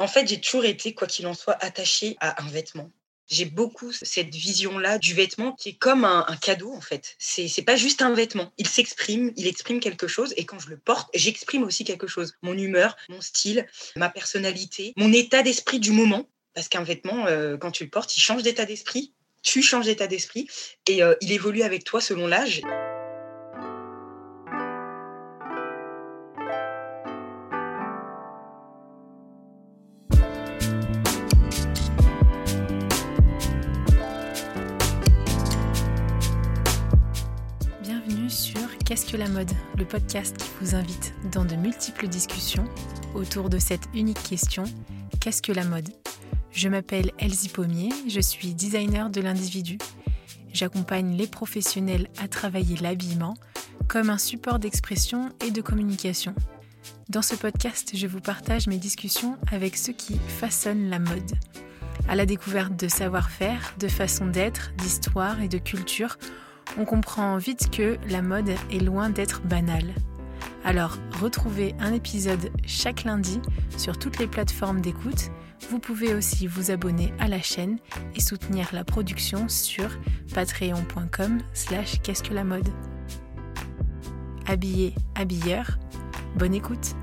En fait, j'ai toujours été, quoi qu'il en soit, attachée à un vêtement. J'ai beaucoup cette vision-là du vêtement qui est comme un, cadeau en fait. C'est c'est pas juste un vêtement. Il s'exprime, il exprime quelque chose et quand je le porte, j'exprime aussi quelque chose. Mon humeur, mon style, ma personnalité, mon état d'esprit du moment. Parce qu'un vêtement, euh, quand tu le portes, il change d'état d'esprit. Tu changes d'état d'esprit et euh, il évolue avec toi selon l'âge. La mode Le podcast qui vous invite dans de multiples discussions autour de cette unique question Qu'est-ce que la mode? Je m'appelle Elsie Pommier, je suis designer de l'individu. J'accompagne les professionnels à travailler l'habillement comme un support d'expression et de communication. Dans ce podcast, je vous partage mes discussions avec ceux qui façonnent la mode. À la découverte de savoir-faire, de façon d'être, d'histoire et de culture, on comprend vite que la mode est loin d'être banale. Alors, retrouvez un épisode chaque lundi sur toutes les plateformes d'écoute. Vous pouvez aussi vous abonner à la chaîne et soutenir la production sur patreon.com slash qu'est-ce que la mode. Habillé, habilleur, bonne écoute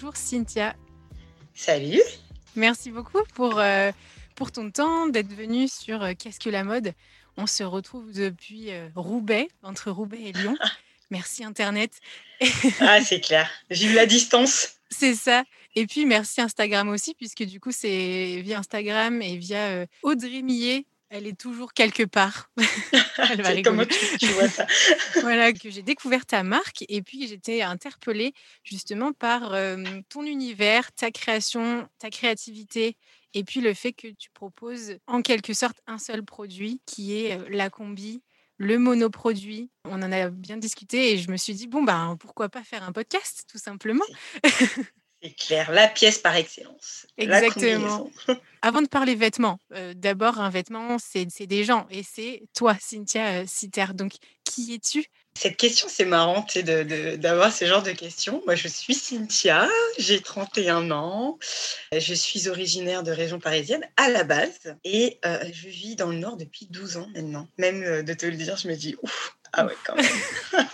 bonjour Cynthia. Salut. Merci beaucoup pour, euh, pour ton temps d'être venu sur euh, Qu'est-ce que la mode? On se retrouve depuis euh, Roubaix, entre Roubaix et Lyon. Merci Internet. ah, c'est clair. J'ai eu la distance. C'est ça. Et puis merci Instagram aussi, puisque du coup, c'est via Instagram et via Audrey Millet elle est toujours quelque part. Elle va Comment tu, vois ça? Voilà, que j'ai découvert ta marque et puis j'étais interpellée justement par ton univers, ta création, ta créativité et puis le fait que tu proposes en quelque sorte un seul produit qui est la combi, le monoproduit. On en a bien discuté et je me suis dit, bon, ben, pourquoi pas faire un podcast, tout simplement? C'est clair, la pièce par excellence. Exactement. Avant de parler vêtements, euh, d'abord, un vêtement, c'est des gens. Et c'est toi, Cynthia euh, Donc, qui es-tu? Cette question, c'est marrant d'avoir ce genre de questions. Moi, je suis Cynthia, j'ai 31 ans. Je suis originaire de région parisienne à la base. Et euh, je vis dans le Nord depuis 12 ans maintenant. Même de te le dire, je me dis, ouf, ah ouais, quand même.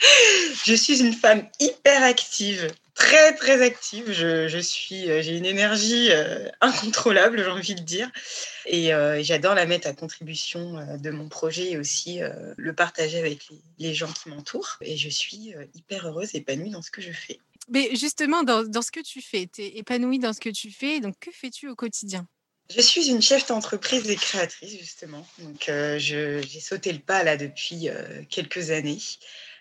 je suis une femme hyper active très très active. Je, suis, euh, j'ai une énergie euh, incontrôlable, j'ai envie de dire, et euh, j'adore la mettre à contribution de mon projet et aussi le partager avec les, gens qui m'entourent. Et je suis hyper heureuse, épanouie dans ce que je fais. Mais justement, dans, dans ce que tu fais, tu es épanouie dans ce que tu fais. Donc, que fais-tu au quotidien? Je suis une chef d'entreprise et créatrice, justement. Donc, j'ai sauté le pas là depuis quelques années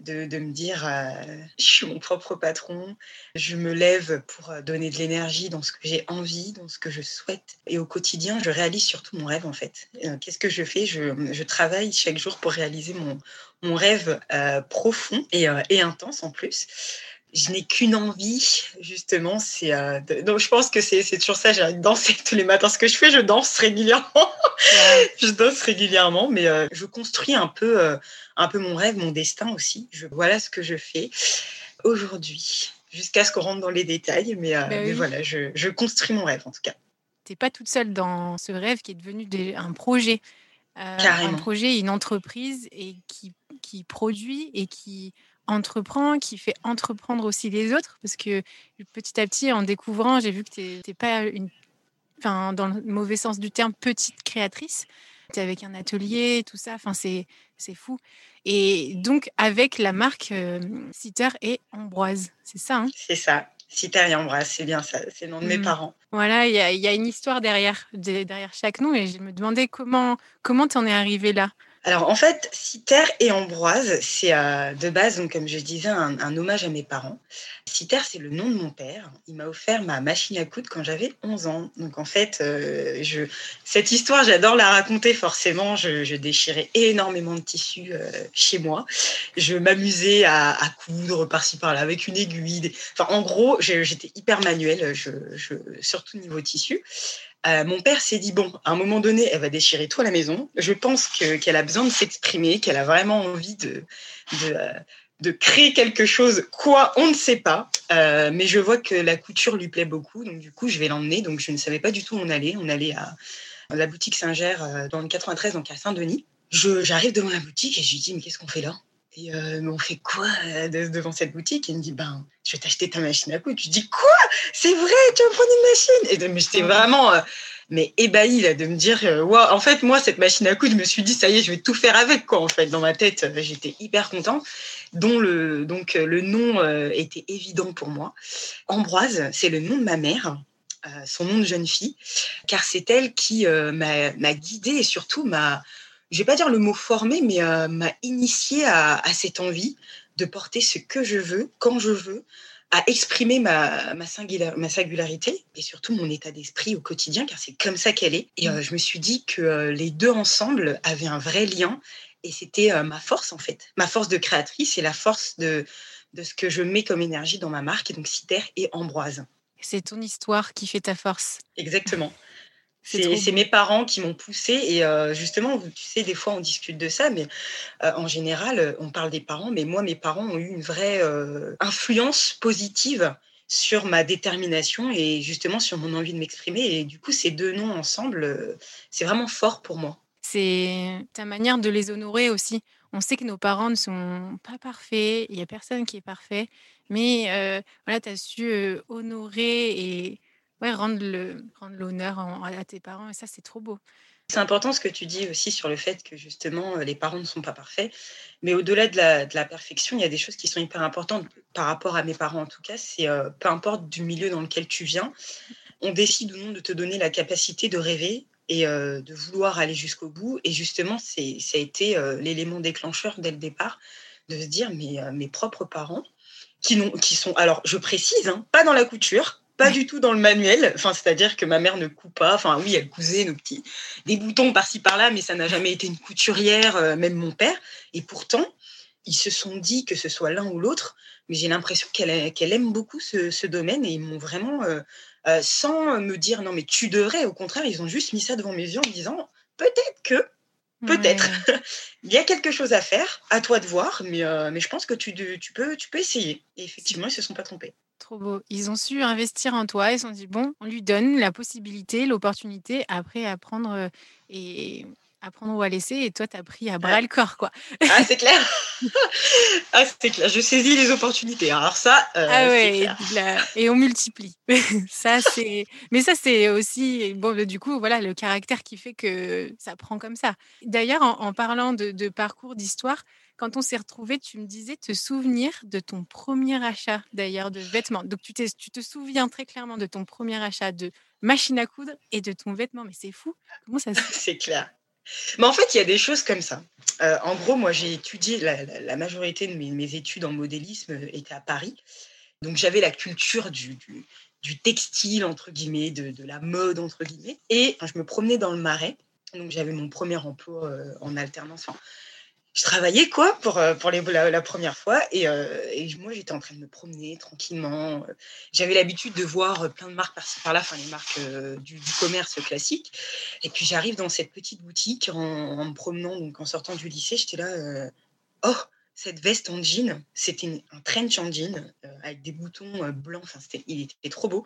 de, me dire euh, je suis mon propre patron, je me lève pour euh, donner de l'énergie dans ce que j'ai envie, dans ce que je souhaite. Et au quotidien, je réalise surtout mon rêve en fait. Euh, qu'est-ce que je fais? Je, travaille chaque jour pour réaliser mon, mon rêve profond et, et intense en plus je n'ai qu'une envie, justement, c'est. donc, je pense que c'est toujours ça. J'ai envie de danser tous les matins. Ce que je fais, je danse régulièrement. je danse régulièrement, mais je construis un peu un peu mon rêve, mon destin aussi. Je, voilà ce que je fais aujourd'hui, jusqu'à ce qu'on rentre dans les détails. Mais, euh, bah voilà, je, construis mon rêve en tout cas. Tu n'es pas toute seule dans ce rêve qui est devenu un projet. Euh, un projet, une entreprise et qui, qui produit et qui entreprend, qui fait entreprendre aussi les autres. Parce que petit à petit, en découvrant, j'ai vu que tu n'es pas une, enfin, dans le mauvais sens du terme, petite créatrice. Tu es avec un atelier, tout ça. Enfin, c'est fou. Et donc, avec la marque Citer et Ambroise, c'est ça hein? C'est ça. Citer et Ambroise, c'est bien ça. C'est le nom de mes mmh. parents. Voilà, il y, a une histoire derrière, derrière chaque nom. Et je me demandais comment comment tu en es arrivé là? Alors en fait, Citer et Ambroise, c'est euh, de base, donc, comme je disais, un, hommage à mes parents. Citer, c'est le nom de mon père. Il m'a offert ma machine à coudre quand j'avais 11 ans. Donc en fait, euh, cette histoire, j'adore la raconter forcément. Je, déchirais énormément de tissus euh, chez moi. Je m'amusais à, coudre par-ci par-là avec une aiguille. Enfin, en gros, j'étais hyper manuelle, je, surtout niveau tissu. Euh, mon père s'est dit bon, à un moment donné, elle va déchirer tout à la maison. Je pense qu'elle a besoin de s'exprimer, qu'elle a vraiment envie de, euh, créer quelque chose. Quoi, on ne sait pas. Euh, mais je vois que la couture lui plaît beaucoup, donc du coup, je vais l'emmener. Donc je ne savais pas du tout où on allait. On allait à la boutique Saint-Ger dans le 93, donc à Saint-Denis. J'arrive devant la boutique et je lui dis mais qu'est-ce qu'on fait là? Et euh, on fait quoi euh, devant cette boutique? Il me dit, ben, je vais t'acheter ta machine à coudre. Je dis, quoi? C'est vrai, tu vas me prendre une machine? Et j'étais vraiment euh, mais ébahi là, de me dire, wow. en fait, moi, cette machine à coudre, je me suis dit, ça y est, je vais tout faire avec, quoi, en fait. Dans ma tête, j'étais hyper content. Dont le, donc, le nom était évident pour moi. Ambroise, c'est le nom de ma mère. son nom de jeune fille, car c'est elle qui m'a guidée et surtout m'a je vais pas dire le mot formé, mais euh, m'a initié à, cette envie de porter ce que je veux, quand je veux, à exprimer ma, ma, singularité et surtout mon état d'esprit au quotidien, car c'est comme ça qu'elle est. Et euh, je me suis dit que euh, les deux ensemble avaient un vrai lien et c'était ma force en fait, ma force de créatrice et la force de, de ce que je mets comme énergie dans ma marque, et donc Citer et Ambroise. C'est ton histoire qui fait ta force. Exactement. C'est mes parents qui m'ont poussé et euh, justement, tu sais, des fois on discute de ça, mais euh, en général, on parle des parents, mais moi, mes parents ont eu une vraie euh, influence positive sur ma détermination et justement sur mon envie de m'exprimer. Et du coup, ces deux noms ensemble, c'est vraiment fort pour moi. C'est ta manière de les honorer aussi. On sait que nos parents ne sont pas parfaits, il n'y a personne qui est parfait, mais voilà, tu as su honorer et ouais, rendre l'honneur à tes parents, et ça, c'est trop beau. C'est important ce que tu dis aussi sur le fait que justement euh, les parents ne sont pas parfaits. Mais au-delà de la, de la, perfection, il y a des choses qui sont hyper importantes par rapport à mes parents en tout cas. C'est euh, peu importe du milieu dans lequel tu viens, on décide ou non de te donner la capacité de rêver et euh, de vouloir aller jusqu'au bout. Et justement, ça a été l'élément déclencheur dès le départ de se dire mais mes propres parents qui, qui sont, alors je précise, hein, pas dans la couture, pas du tout dans le manuel. Enfin, c'est-à-dire que ma mère ne coupe pas. Enfin, oui, elle cousait nos petits des boutons par-ci par-là, mais ça n'a jamais été une couturière, euh, même mon père. Et pourtant, ils se sont dit que ce soit l'un ou l'autre. Mais j'ai l'impression qu'elle aime beaucoup ce, domaine et ils m'ont vraiment, euh, euh, sans me dire non mais tu devrais. Au contraire, ils ont juste mis ça devant mes yeux en me disant peut-être que. Peut-être. Il y a quelque chose à faire, à toi de voir, mais, mais je pense que tu, tu, peux, tu peux essayer. Et effectivement, ils ne se sont pas trompés. Trop beau. Ils ont su investir en toi. Ils se sont dit, bon, on lui donne la possibilité, l'opportunité, après apprendre et apprendre ou à laisser. Et toi, tu as pris à bras le corps, quoi. Ah, c'est clair. ah, c'est clair. Je saisis les opportunités. Alors ça, euh, ah ouais, et on multiplie. ça, c'est. Mais ça, c'est aussi, bon, du coup, voilà, le caractère qui fait que ça prend comme ça. D'ailleurs, en, parlant de, de parcours, d'histoire, quand on s'est retrouvés, tu me disais te souvenir de ton premier achat d'ailleurs de vêtements. Donc tu, te souviens très clairement de ton premier achat de machine à coudre et de ton vêtement. Mais c'est fou. Comment ça C'est clair. Mais en fait, il y a des choses comme ça. Euh, en gros, moi, j'ai étudié, la, majorité de mes, études en modélisme étaient à Paris. Donc, j'avais la culture du, du, textile, entre guillemets, de, la mode, entre guillemets. Et je me promenais dans le marais. Donc, j'avais mon premier emploi euh, en alternance je travaillais quoi pour, euh, pour les, la, première fois et, euh, et moi j'étais en train de me promener tranquillement. J'avais l'habitude de voir plein de marques par-ci par-là, enfin les marques euh, du, commerce classique. Et puis j'arrive dans cette petite boutique en, me promenant, donc en sortant du lycée, j'étais là, oh cette veste en jean, c'était un trench en jean avec des boutons blancs, enfin il était trop beau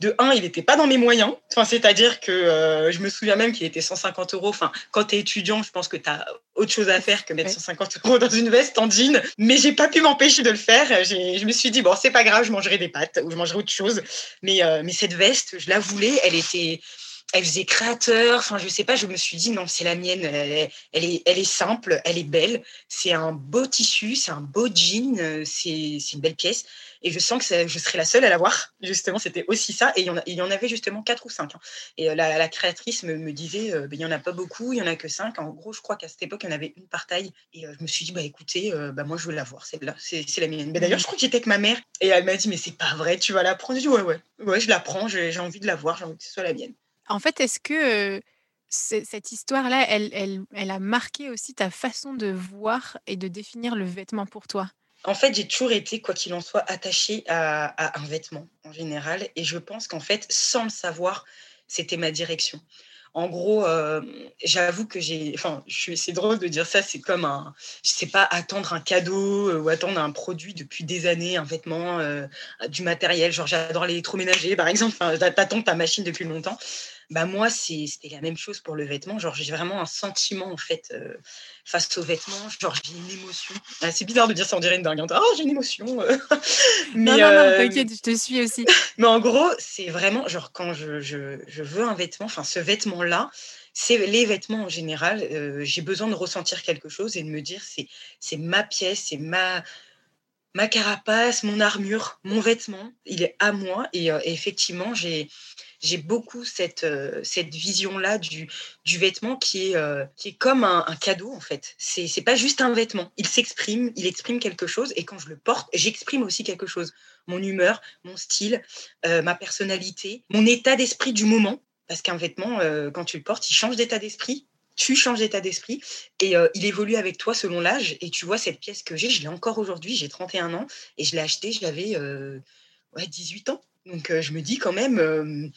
de un, il n'était pas dans mes moyens. Enfin, c'est-à-dire que euh, je me souviens même qu'il était 150 euros. Enfin, quand tu es étudiant, je pense que tu as autre chose à faire que mettre 150 euros dans une veste en jean. Mais j'ai pas pu m'empêcher de le faire. Je me suis dit, bon, c'est pas grave, je mangerai des pâtes ou je mangerai autre chose. Mais, euh, mais cette veste, je la voulais. Elle était, elle faisait créateur. Enfin, je sais pas, je me suis dit, non, c'est la mienne. Elle est, elle est, simple, elle est belle. C'est un beau tissu, c'est un beau jean, euh, c'est une belle pièce. Et je sens que je serai la seule à l'avoir. Justement, c'était aussi ça. Et il y, en avait justement quatre ou cinq. Hein. Et euh, la, créatrice me, disait, ben, il y en a pas beaucoup, il y en a que cinq. En gros, je crois qu'à cette époque, il y en avait une par taille. Et je me suis dit, bah écoutez, bah, moi, je veux l'avoir, celle-là. C'est la mienne. Mais d'ailleurs, je crois que j'étais avec ma mère. Et elle m'a dit, mais c'est pas vrai, tu vas la prendre. J'ai dit, ouais, ouais, ouais, je la prends, j'ai envie de la voir, j'ai envie que ce soit la mienne. En fait, est-ce que cette histoire-là, elle, a marqué aussi ta façon de voir et de définir le vêtement pour toi? En fait, j'ai toujours été, quoi qu'il en soit, attachée à, un vêtement en général. Et je pense qu'en fait, sans le savoir, c'était ma direction. En gros, j'avoue que j'ai. Enfin, c'est drôle de dire ça, c'est comme un. Je sais pas, attendre un cadeau ou attendre un produit depuis des années, un vêtement, du matériel. Genre, j'adore l'électroménager, par exemple. Enfin, t'attends ta machine depuis longtemps bah moi c'était la même chose pour le vêtement. Genre j'ai vraiment un sentiment en fait euh, face au vêtement. Genre j'ai une émotion. Ah, c'est bizarre de dire ça en dirait une dingue oh j'ai une émotion euh. mais non non, non euh, t'inquiète je te suis aussi. mais en gros c'est vraiment genre quand je, je, je veux un vêtement enfin ce vêtement là c'est les vêtements en général j'ai besoin de ressentir quelque chose et de me dire c'est c'est ma pièce c'est ma ma carapace mon armure mon vêtement il est à moi. Et, et effectivement j'ai j'ai beaucoup cette, euh, cette vision-là du, du vêtement qui est, euh, qui est comme un, cadeau, en fait. C'est n'est pas juste un vêtement. Il s'exprime, il exprime quelque chose, et quand je le porte, j'exprime aussi quelque chose. Mon humeur, mon style, euh, ma personnalité, mon état d'esprit du moment. Parce qu'un vêtement, quand tu le portes, il change d'état d'esprit tu changes d'état d'esprit et il évolue avec toi selon l'âge. Et tu vois, cette pièce que j'ai, je l'ai encore aujourd'hui, j'ai 31 ans et je l'ai achetée, je l'avais ouais, 18 ans. Donc je me dis quand même,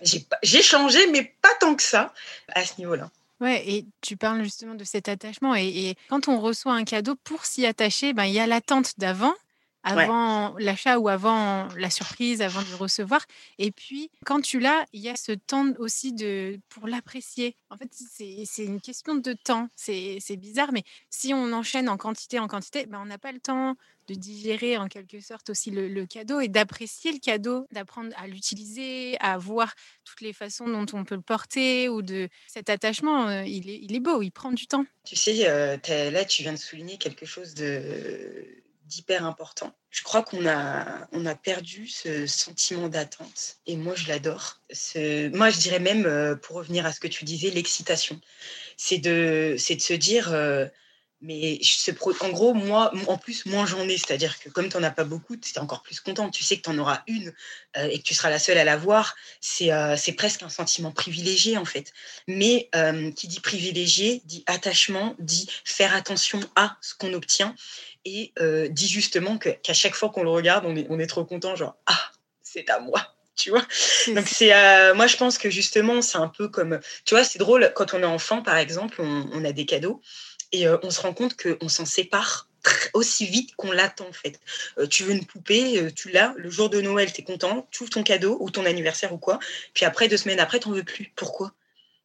j'ai changé, mais pas tant que ça à ce niveau-là. Ouais, et tu parles justement de cet attachement. Et, quand on reçoit un cadeau, pour s'y attacher, ben, il y a l'attente d'avant, avant l'achat ou avant la surprise, avant de le recevoir. Et puis, quand tu l'as, il y a ce temps aussi de, pour l'apprécier. En fait, c'est une question de temps. C'est bizarre, mais si on enchaîne en quantité, en quantité, ben, on n'a pas le temps de digérer en quelque sorte aussi le, cadeau et d'apprécier le cadeau, d'apprendre à l'utiliser, à voir toutes les façons dont on peut le porter ou de cet attachement, euh, il, est, il est beau, il prend du temps. Tu sais, euh, là, tu viens de souligner quelque chose de d'hyper important. Je crois qu'on a, on a perdu ce sentiment d'attente et moi je l'adore. Moi je dirais même, euh, pour revenir à ce que tu disais, l'excitation. C'est de, c'est de se dire, mais en gros, moi, en plus, moins j'en ai. C'est-à-dire que comme tu n'en as pas beaucoup, tu es encore plus content. Tu sais que tu en auras une euh, et que tu seras la seule à l'avoir. C'est euh, c'est presque un sentiment privilégié, en fait. Mais euh, qui dit privilégié, dit attachement, dit faire attention à ce qu'on obtient et dit justement qu'à chaque fois qu'on le regarde, on est, on est trop content, genre, ah, c'est à moi tu vois. Donc c'est, moi je pense que justement c'est un peu comme, tu vois, c'est drôle quand on est enfant par exemple, on, on a des cadeaux et euh, on se rend compte qu'on s'en sépare aussi vite qu'on l'attend en fait. Euh, tu veux une poupée, euh, tu l'as, le jour de Noël, tu es content, tu ouvres ton cadeau ou ton anniversaire ou quoi, puis après, deux semaines après, tu n'en veux plus. Pourquoi?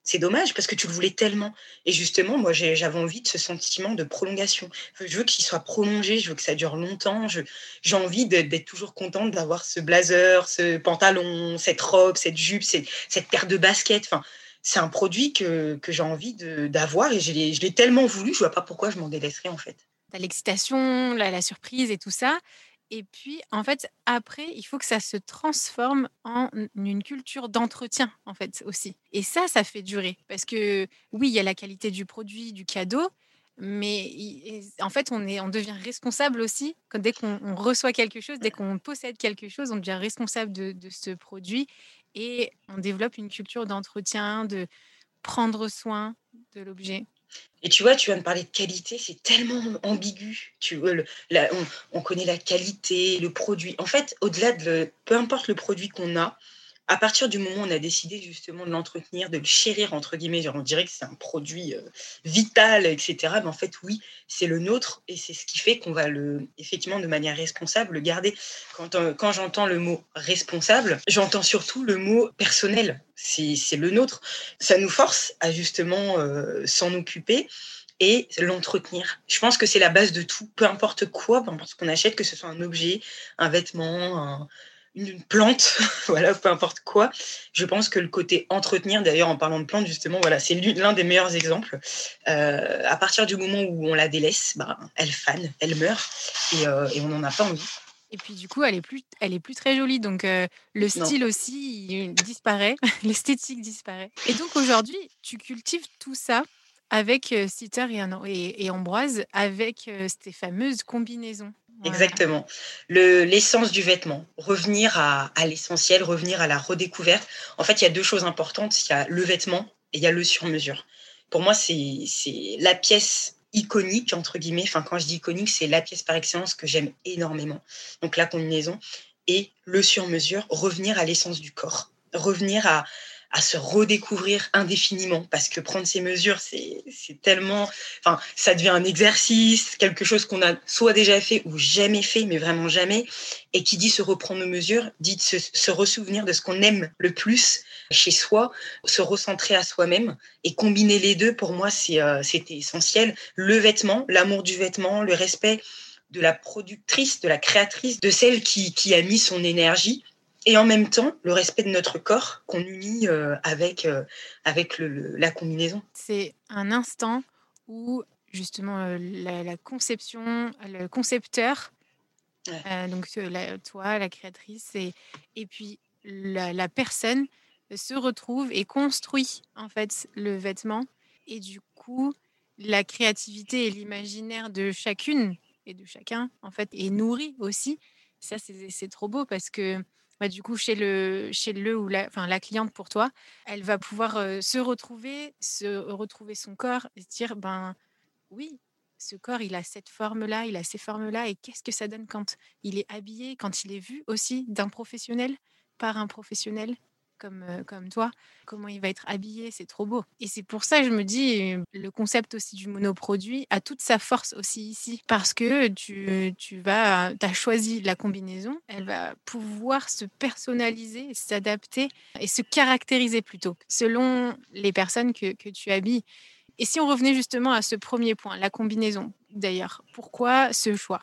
C'est dommage parce que tu le voulais tellement. Et justement, moi, j'avais envie de ce sentiment de prolongation. Je veux qu'il soit prolongé, je veux que ça dure longtemps. J'ai envie d'être toujours contente d'avoir ce blazer, ce pantalon, cette robe, cette jupe, cette, paire de baskets. C'est un produit que, que j'ai envie d'avoir et je l'ai tellement voulu, je vois pas pourquoi je m'en délaisserais en fait. L'excitation, la, la, surprise et tout ça. Et puis, en fait, après, il faut que ça se transforme en une culture d'entretien, en fait, aussi. Et ça, ça fait durer. Parce que, oui, il y a la qualité du produit, du cadeau, mais en fait, on, est, on devient responsable aussi. Dès qu'on reçoit quelque chose, dès qu'on possède quelque chose, on devient responsable de, de ce produit et on développe une culture d'entretien, de prendre soin de l'objet. Et tu vois, tu viens de parler de qualité, c'est tellement ambigu. Tu vois, on, on, connaît la qualité, le produit. En fait, au-delà de, peu importe le produit qu'on a, à partir du moment où on a décidé justement de l'entretenir, de le chérir, entre guillemets, on dirait que c'est un produit euh, vital, etc. Mais en fait, oui, c'est le nôtre et c'est ce qui fait qu'on va le, effectivement, de manière responsable, le garder. Quand, euh, quand j'entends le mot responsable, j'entends surtout le mot personnel. C'est le nôtre. Ça nous force à justement euh, s'en occuper et l'entretenir. Je pense que c'est la base de tout, peu importe quoi, peu importe ce qu'on achète, que ce soit un objet, un vêtement, un, une plante, voilà, peu importe quoi. Je pense que le côté entretenir, d'ailleurs en parlant de plantes justement, voilà, c'est l'un des meilleurs exemples. Euh, à partir du moment où on la délaisse, bah, elle fane, elle meurt et, euh, et on n'en a pas envie. Et puis du coup, elle est plus, elle est plus très jolie. Donc euh, le style aussi il disparaît, l'esthétique disparaît. Et donc aujourd'hui, tu cultives tout ça avec Sitter et, et, Ambroise, avec ces fameuses combinaisons. Exactement. L'essence du vêtement, revenir à, à l'essentiel, revenir à la redécouverte. En fait, il y a deux choses importantes. Il y a le vêtement et il y a le sur-mesure. Pour moi, c'est la pièce iconique, entre guillemets. Enfin, quand je dis iconique, c'est la pièce par excellence que j'aime énormément. Donc, la combinaison et le sur-mesure, revenir à l'essence du corps, revenir à, à se redécouvrir indéfiniment parce que prendre ces mesures, c'est tellement, enfin, ça devient un exercice, quelque chose qu'on a soit déjà fait ou jamais fait, mais vraiment jamais. Et qui dit se reprendre nos mesures, dit se, se ressouvenir de ce qu'on aime le plus chez soi, se recentrer à soi-même et combiner les deux, pour moi, euh, c'était essentiel. Le vêtement, l'amour du vêtement, le respect de la productrice, de la créatrice, de celle qui, qui a mis son énergie et en même temps le respect de notre corps qu'on unit euh, avec, euh, avec le, la combinaison. C'est un instant où justement euh, la, conception, le concepteur, donc toi, la créatrice, et, et puis la, la, personne se retrouve et construit en fait le vêtement. Et du coup, la créativité et l'imaginaire de chacune et de chacun en fait est nourri aussi. Ça, c'est trop beau parce que bah, du coup, chez le, ou la cliente pour toi, elle va pouvoir se retrouver, se retrouver son corps et se dire, ben oui, ce corps, il a cette forme-là, il a ces formes-là, et qu'est-ce que ça donne quand il est habillé, quand il est vu aussi d'un professionnel, par un professionnel? Comme, toi, comment il va être habillé, c'est trop beau. Et c'est pour ça, je me dis, le concept aussi du monoproduit a toute sa force aussi ici, parce que tu, tu vas, as choisi la combinaison, elle va pouvoir se personnaliser, s'adapter et se caractériser plutôt, selon les personnes que, que tu habilles. Et si on revenait justement à ce premier point, la combinaison, d'ailleurs, pourquoi ce choix?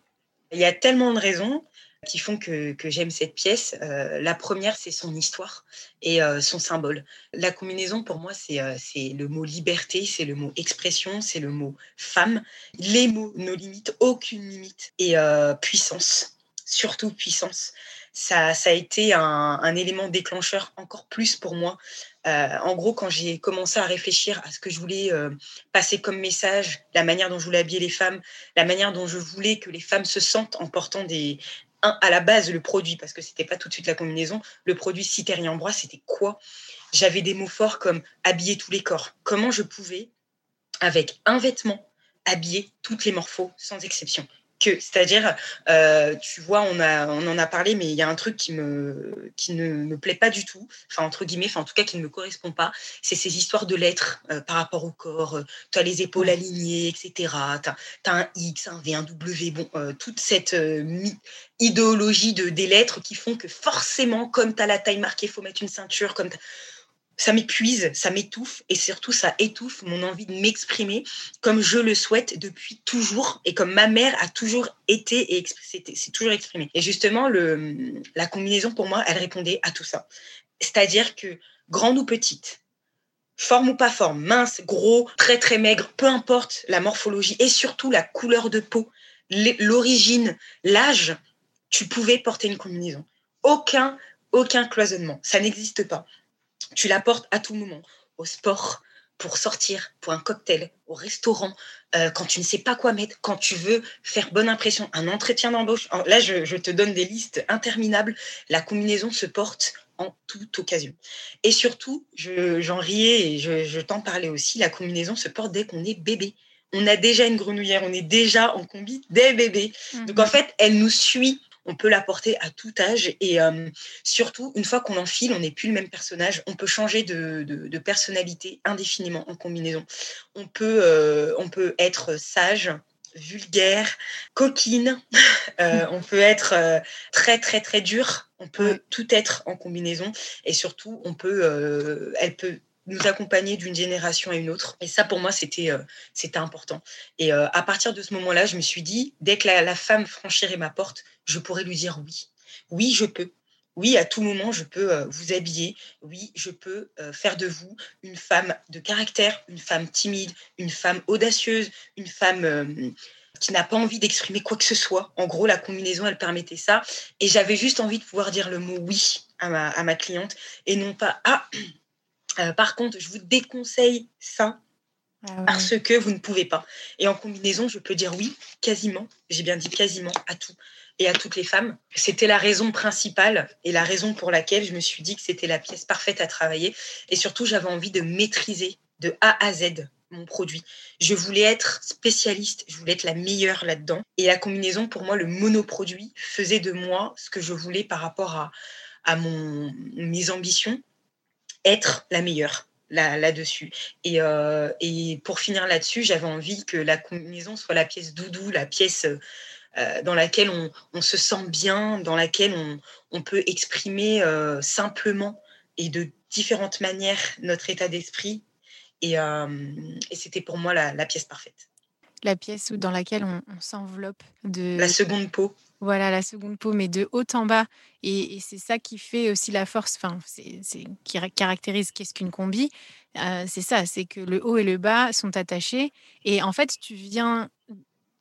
Il y a tellement de raisons qui font que, j'aime cette pièce. Euh, la première, c'est son histoire et euh, son symbole. La combinaison, pour moi, euh, c'est le mot liberté, c'est le mot expression, c'est le mot femme. Les mots, nos limites, aucune limite. Et puissance, surtout puissance. Ça, a été un, élément déclencheur encore plus pour moi. en gros, quand j'ai commencé à réfléchir à ce que je voulais passer comme message, la manière dont je voulais habiller les femmes, la manière dont je voulais que les femmes se sentent en portant des, à la base, le produit, parce que c'était pas tout de suite la combinaison, le produit Citerien en bois, c'était quoi? J'avais des mots forts comme habiller tous les corps. Comment je pouvais, avec un vêtement, habiller toutes les morphos sans exception? Que, c'est-à-dire, euh, tu vois, on, a, on en a parlé, mais il y a un truc qui, me, qui ne me plaît pas du tout, enfin, entre guillemets, enfin, en tout cas, qui ne me correspond pas, c'est ces histoires de lettres euh, par rapport au corps. Euh, tu as les épaules alignées, etc. Tu as, un X, un V, un W, bon, toute cette idéologie de, des lettres qui font que forcément, comme tu as la taille marquée, il faut mettre une ceinture, comme ça m'épuise, ça m'étouffe et surtout ça étouffe mon envie de m'exprimer comme je le souhaite depuis toujours et comme ma mère a toujours été et c'est toujours exprimé. Et justement, la combinaison pour moi, elle répondait à tout ça. C'est-à-dire que grande ou petite, forme ou pas forme, mince, gros, très très maigre, peu importe la morphologie et surtout la couleur de peau, l'origine, l'âge, tu pouvais porter une combinaison. Aucun, aucun cloisonnement. Ça n'existe pas. Tu la portes à tout moment, au sport, pour sortir, pour un cocktail, au restaurant, euh, quand tu ne sais pas quoi mettre, quand tu veux faire bonne impression, un entretien d'embauche. Là, je, te donne des listes interminables. La combinaison se porte en toute occasion. Et surtout, j'en riais et je, t'en parlais aussi, la combinaison se porte dès qu'on est bébé. On a déjà une grenouillère, on est déjà en combi dès bébé. Donc en mhm. fait, elle nous suit on peut la porter à tout âge et euh, surtout, une fois qu'on enfile, on n'est plus le même personnage. On peut changer de, personnalité indéfiniment en combinaison. On peut, euh, on peut être sage, vulgaire, coquine. Euh, on peut être très très très dur. On peut tout être en combinaison et surtout, on peut, elle peut nous accompagner d'une génération à une autre. Et ça, pour moi, c'était c'était important. Et à partir de ce moment-là, je me suis dit, dès que la femme franchirait ma porte, je pourrais lui dire oui. Oui, je peux. Oui, à tout moment, je peux euh, vous habiller. Oui, je peux euh, faire de vous une femme de caractère, une femme timide, une femme audacieuse, une femme euh, qui n'a pas envie d'exprimer quoi que ce soit. En gros, la combinaison, elle permettait ça. Et j'avais juste envie de pouvoir dire le mot oui à ma, à ma cliente et non pas ah. Par contre, je vous déconseille ça ah parce que vous ne pouvez pas. Et en combinaison, je peux dire oui, quasiment, j'ai bien dit quasiment à tout et à toutes les femmes. C'était la raison principale et la raison pour laquelle je me suis dit que c'était la pièce parfaite à travailler. Et surtout, j'avais envie de maîtriser de A à Z mon produit. Je voulais être spécialiste, je voulais être la meilleure là-dedans. Et la combinaison, pour moi, le monoproduit faisait de moi ce que je voulais par rapport à, à mon, mes ambitions, être la meilleure là-dessus. et, euh, et, pour finir là-dessus, j'avais envie que la combinaison soit la pièce doudou, la pièce euh, dans laquelle on, se sent bien, dans laquelle on, peut exprimer euh, simplement et de différentes manières notre état d'esprit. Et, c'était pour moi la, pièce parfaite. La pièce dans laquelle on, s'enveloppe de... La seconde peau. Voilà, la seconde peau, mais de haut en bas. Et, c'est ça qui fait aussi la force, enfin, c'est, qui caractérise qu'est-ce qu'une combi. Euh, c'est ça, c'est que le haut et le bas sont attachés. Et en fait, tu viens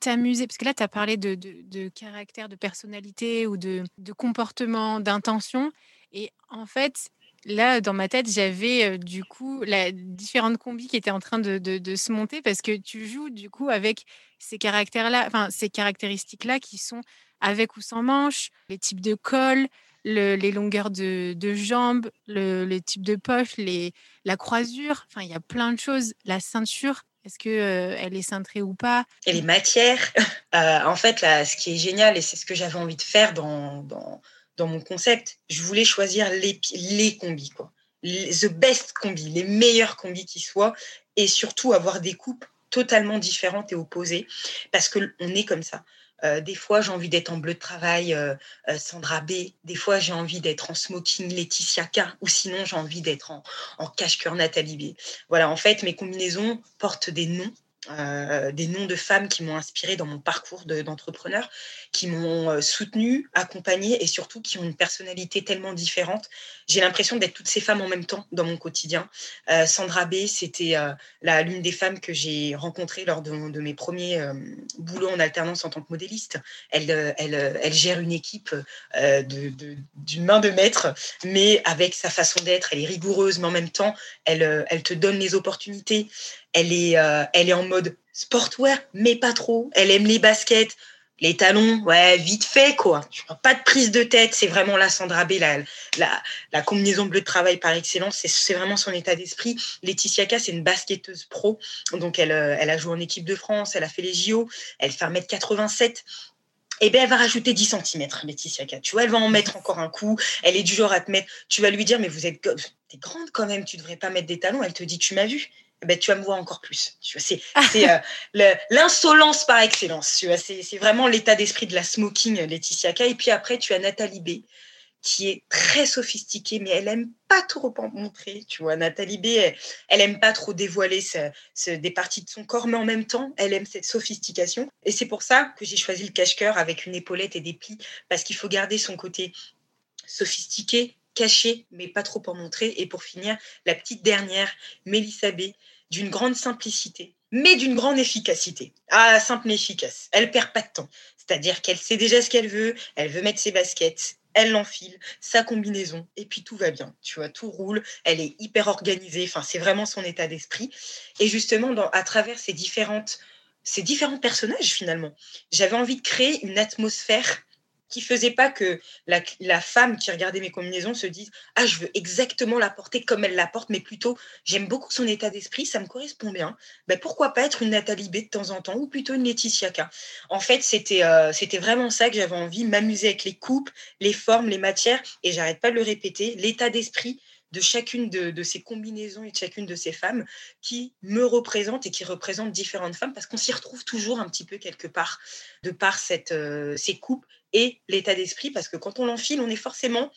t'amuser, parce que là, tu as parlé de, de, caractère, de personnalité ou de, de comportement, d'intention. Et en fait, là, dans ma tête, j'avais euh, du coup la différentes combis qui étaient en train de, de, se monter parce que tu joues du coup avec ces caractères-là, enfin ces caractéristiques-là qui sont avec ou sans manches, les types de col, les longueurs de, jambes, le, les types de poches, les, la croisure. Enfin, il y a plein de choses. La ceinture, est-ce que euh, elle est cintrée ou pas? Et les matières. Euh, en fait, là, ce qui est génial, et c'est ce que j'avais envie de faire dans, mon concept, je voulais choisir les, les combis, quoi. the best combis, les meilleurs combis qui soient, et surtout avoir des coupes totalement différentes et opposées, parce qu'on est comme ça. Euh, des fois, j'ai envie d'être en bleu de travail, euh, euh, Sandra B. Des fois, j'ai envie d'être en smoking, Laetitia K. Ou sinon, j'ai envie d'être en, en cache-cœur, Nathalie B. Voilà, en fait, mes combinaisons portent des noms euh, des noms de femmes qui m'ont inspiré dans mon parcours d'entrepreneur, qui m'ont euh, soutenu, accompagné et surtout qui ont une personnalité tellement différente. J'ai l'impression d'être toutes ces femmes en même temps dans mon quotidien. Euh, Sandra B, c'était l'une des femmes que j'ai rencontrées lors de, mes premiers boulots en alternance en tant que modéliste. Elle gère une équipe d'une main de maître, mais avec sa façon d'être, elle est rigoureuse, mais en même temps, elle, elle te donne les opportunités elle est, euh, elle est en mode sportwear, mais pas trop. Elle aime les baskets, les talons, ouais, vite fait, quoi. Pas de prise de tête, c'est vraiment la Sandra B, la, la, combinaison bleue de travail par excellence, c'est vraiment son état d'esprit. Laetitia K, c'est une basketteuse pro, donc elle, euh, elle a joué en équipe de France, elle a fait les JO, elle fait 1m87. Eh bien, elle va rajouter 10 cm, Laetitia K. Tu vois, elle va en mettre encore un coup. Elle est du genre à te mettre. Tu vas lui dire, mais vous êtes, t'es grande quand même, tu devrais pas mettre des talons. Elle te dit, tu m'as vu. Eh ben, tu vas me voir encore plus. C'est euh, l'insolence par excellence. C'est vraiment l'état d'esprit de la smoking Laetitia K. Et puis après, tu as Nathalie B, qui est très sophistiquée, mais elle aime pas trop en montrer. Tu vois, Nathalie B, elle, elle aime pas trop dévoiler des parties de son corps, mais en même temps, elle aime cette sophistication. Et c'est pour ça que j'ai choisi le cache-cœur avec une épaulette et des plis, parce qu'il faut garder son côté sophistiqué, caché, mais pas trop en montrer. Et pour finir, la petite dernière, Mélissa B, d'une grande simplicité, mais d'une grande efficacité. Ah, simple mais efficace. Elle perd pas de temps. C'est-à-dire qu'elle sait déjà ce qu'elle veut, elle veut mettre ses baskets, elle l'enfile, sa combinaison, et puis tout va bien. Tu vois, tout roule, elle est hyper organisée, enfin, c'est vraiment son état d'esprit. Et justement, à travers ces différentes ces différents personnages finalement. J'avais envie de créer une atmosphère qui faisait pas que la, femme qui regardait mes combinaisons se dise ah je veux exactement la porter comme elle la porte mais plutôt j'aime beaucoup son état d'esprit ça me correspond bien. Ben, pourquoi pas être une Nathalie B de temps en temps ou plutôt une Laetitia K? En fait c'était euh, c'était vraiment ça que j'avais envie m'amuser avec les coupes les formes les matières et j'arrête pas de le répéter l'état d'esprit de chacune de, ces combinaisons et de chacune de ces femmes qui me représentent et qui représentent différentes femmes parce qu'on s'y retrouve toujours un petit peu quelque part de par euh, ces coupes et l'état d'esprit parce que quand on l'enfile, on est forcément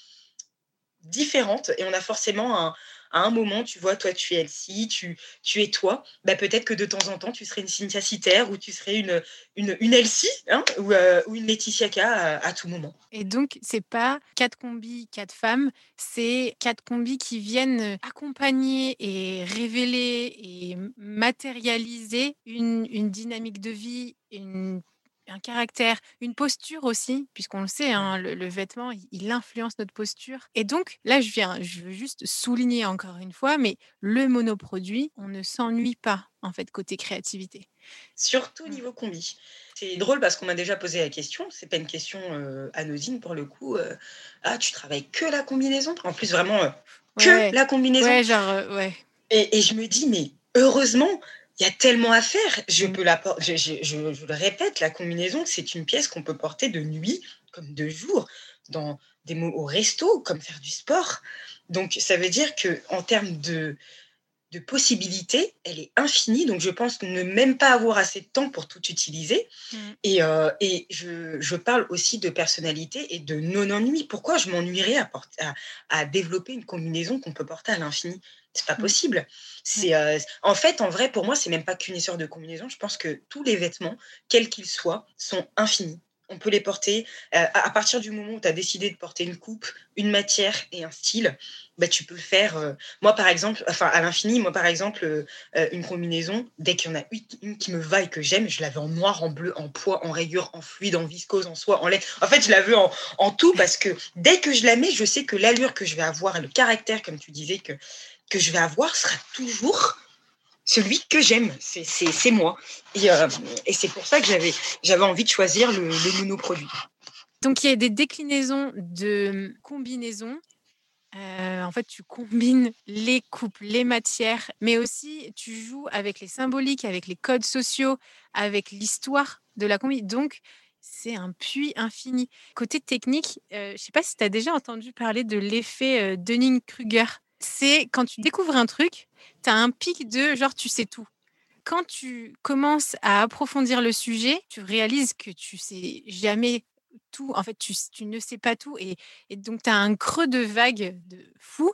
différente et on a forcément à un moment, tu vois, toi, tu es Elsie, tu, tu es toi, bah, peut-être que de temps en temps, tu serais une Cynthia Citer ou tu serais une, une, une Elsie hein, ou, euh, ou, une Laetitia K à, tout moment. Et donc, c'est pas quatre combis, quatre femmes, c'est quatre combis qui viennent accompagner et révéler et matérialiser une, une dynamique de vie, un caractère, une posture aussi, puisqu'on le sait, hein, le, vêtement, il, influence notre posture. Et donc, là, je viens, je veux juste souligner encore une fois, mais le monoproduit, on ne s'ennuie pas, en fait, côté créativité. Surtout mmh. niveau combi. C'est drôle parce qu'on m'a déjà posé la question, c'est pas une question anodine pour le coup. ah, tu travailles que la combinaison? En plus, vraiment, que la combinaison. Ouais, genre, ouais. Et, et je me dis, mais heureusement, il y a tellement à faire. Je, mm. peux la, je, je, le répète, la combinaison, c'est une pièce qu'on peut porter de nuit comme de jour, dans des mots au resto, comme faire du sport. Donc, ça veut dire que en termes de, de possibilités, elle est infinie. Donc, je pense ne même pas avoir assez de temps pour tout utiliser. Mm. Et, euh, et je, je, parle aussi de personnalité et de non-ennui. Pourquoi je m'ennuierais à, à, à, développer une combinaison qu'on peut porter à l'infini? C'est pas mmh. possible. C'est euh, en fait, en vrai, pour moi, c'est même pas qu'une histoire de combinaison. Je pense que tous les vêtements, quels qu'ils soient, sont infinis. On peut les porter euh, à partir du moment où tu as décidé de porter une coupe, une matière et un style. Bah, tu peux faire. Euh, moi, par exemple, enfin à l'infini, moi, par exemple, une combinaison, dès qu'il y en a une, qui me va et que j'aime, je la veux en noir, en bleu, en poids, en rayure, en fluide, en viscose, en soie, en lait. En fait, je la veux en, tout parce que dès que je la mets, je sais que l'allure que je vais avoir et le caractère, comme tu disais, que je vais avoir sera toujours celui que j'aime. C'est moi. Euh, et, c'est pour ça que j'avais envie de choisir le, monoproduit. Donc, il y a des déclinaisons de combinaisons. Euh, en fait, tu combines les coupes, les matières, mais aussi tu joues avec les symboliques, avec les codes sociaux, avec l'histoire de la combinaison. Donc, c'est un puits infini. Côté technique, euh, je ne sais pas si tu as déjà entendu parler de l'effet Dunning-Kruger c'est quand tu découvres un truc, tu as un pic de genre tu sais tout. Quand tu commences à approfondir le sujet, tu réalises que tu sais jamais tout. En fait, tu, ne sais pas tout. Et, et donc, tu as un creux de vague de fou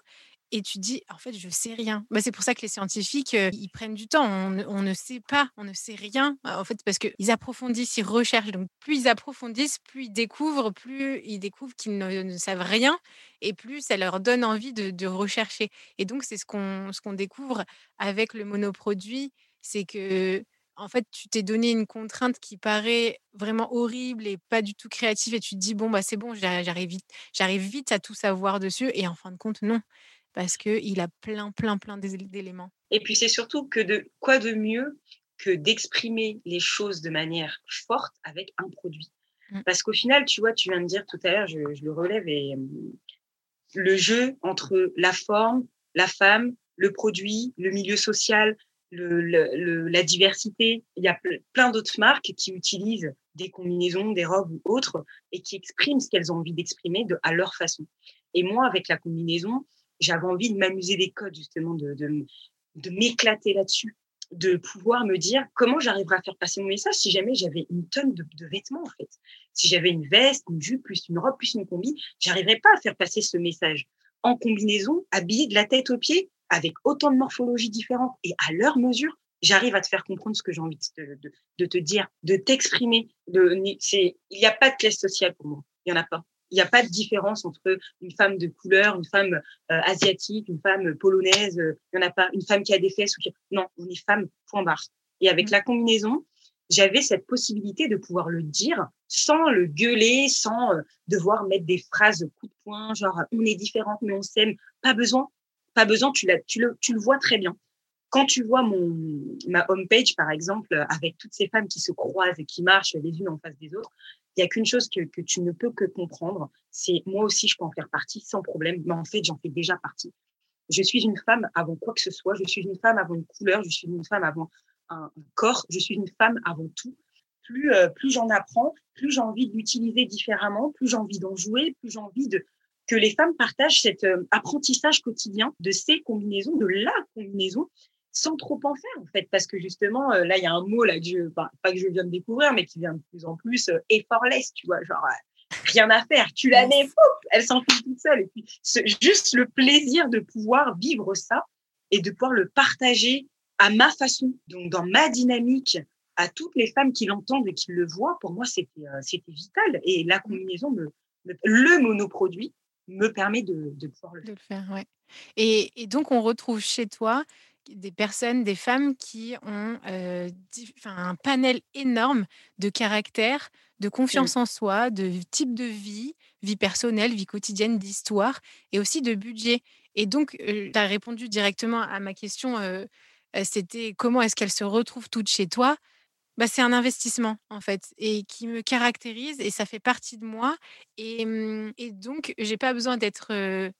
et tu dis en fait je sais rien. Bah, c'est pour ça que les scientifiques euh, ils prennent du temps. On, ne sait pas, on ne sait rien euh, en fait parce qu'ils approfondissent, ils recherchent. Donc plus ils approfondissent, plus ils découvrent, plus ils découvrent qu'ils ne, savent rien et plus ça leur donne envie de, rechercher. Et donc c'est ce qu'on ce qu'on découvre avec le monoproduit, c'est que en fait, tu t'es donné une contrainte qui paraît vraiment horrible et pas du tout créative et tu te dis bon bah c'est bon, j'arrive vite, j'arrive vite à tout savoir dessus et en fin de compte non parce qu'il a plein, plein, plein d'éléments. Et puis c'est surtout que de quoi de mieux que d'exprimer les choses de manière forte avec un produit? Mmh. Parce qu'au final, tu vois, tu viens de dire tout à l'heure, je, le relève, et le jeu entre la forme, la femme, le produit, le milieu social, le, la diversité. Il y a plein d'autres marques qui utilisent des combinaisons, des robes ou autres, et qui expriment ce qu'elles ont envie d'exprimer de, à leur façon. Et moi, avec la combinaison, j'avais envie de m'amuser des codes, justement, de, m'éclater là-dessus, de pouvoir me dire comment j'arriverais à faire passer mon message si jamais j'avais une tonne de, vêtements, en fait. Si j'avais une veste, une jupe, plus une robe, plus une combi, j'arriverais pas à faire passer ce message. En combinaison, habillé de la tête aux pieds, avec autant de morphologies différentes et à leur mesure, j'arrive à te faire comprendre ce que j'ai envie de, de, de, te dire, de t'exprimer. il n'y a pas de classe sociale pour moi. Il n'y en a pas il n'y a pas de différence entre une femme de couleur, une femme euh, asiatique, une femme polonaise. Euh, il n'y en a pas une femme qui a des fesses. Ou qui... Non, on est femme, point barre. Et avec mmh. la combinaison, j'avais cette possibilité de pouvoir le dire sans le gueuler, sans euh, devoir mettre des phrases coup de poing, genre on est différente mais on s'aime. Pas besoin, pas besoin. Tu, tu, le, tu le vois très bien. Quand tu vois mon ma homepage par exemple avec toutes ces femmes qui se croisent et qui marchent les unes en face des autres, il n'y a qu'une chose que, tu ne peux que comprendre, c'est moi aussi je peux en faire partie sans problème, mais en fait j'en fais déjà partie. Je suis une femme avant quoi que ce soit, je suis une femme avant une couleur, je suis une femme avant un, corps, je suis une femme avant tout. Plus, euh, plus j'en apprends, plus j'ai envie de différemment, plus j'ai envie d'en jouer, plus j'ai envie que les femmes partagent cet euh, apprentissage quotidien de ces combinaisons, de la combinaison, sans trop en faire en fait parce que justement euh, là il y a un mot là que je pas, que je viens de découvrir mais qui vient de plus en plus euh, effortless tu vois genre euh, rien à faire. Tu la mets, elle s'enfuit toute seule. Et puis, juste le plaisir de pouvoir vivre ça et de pouvoir le partager à ma façon, donc dans ma dynamique, à toutes les femmes qui l'entendent et qui le voient, pour moi, c'était c'était vital. Et la combinaison, me, le monoproduit, me permet de, de pouvoir le faire. De le faire ouais. et, et, donc, on retrouve chez toi des personnes, des femmes qui ont euh, un panel énorme de caractères, de confiance en soi, de type de vie, vie personnelle, vie quotidienne, d'histoire et aussi de budget. Et donc, euh, tu as répondu directement à ma question, euh, c'était comment est-ce qu'elles se retrouvent toutes chez toi? Bah, c'est un investissement en fait et qui me caractérise et ça fait partie de moi et, mmh, et donc j'ai pas besoin d'être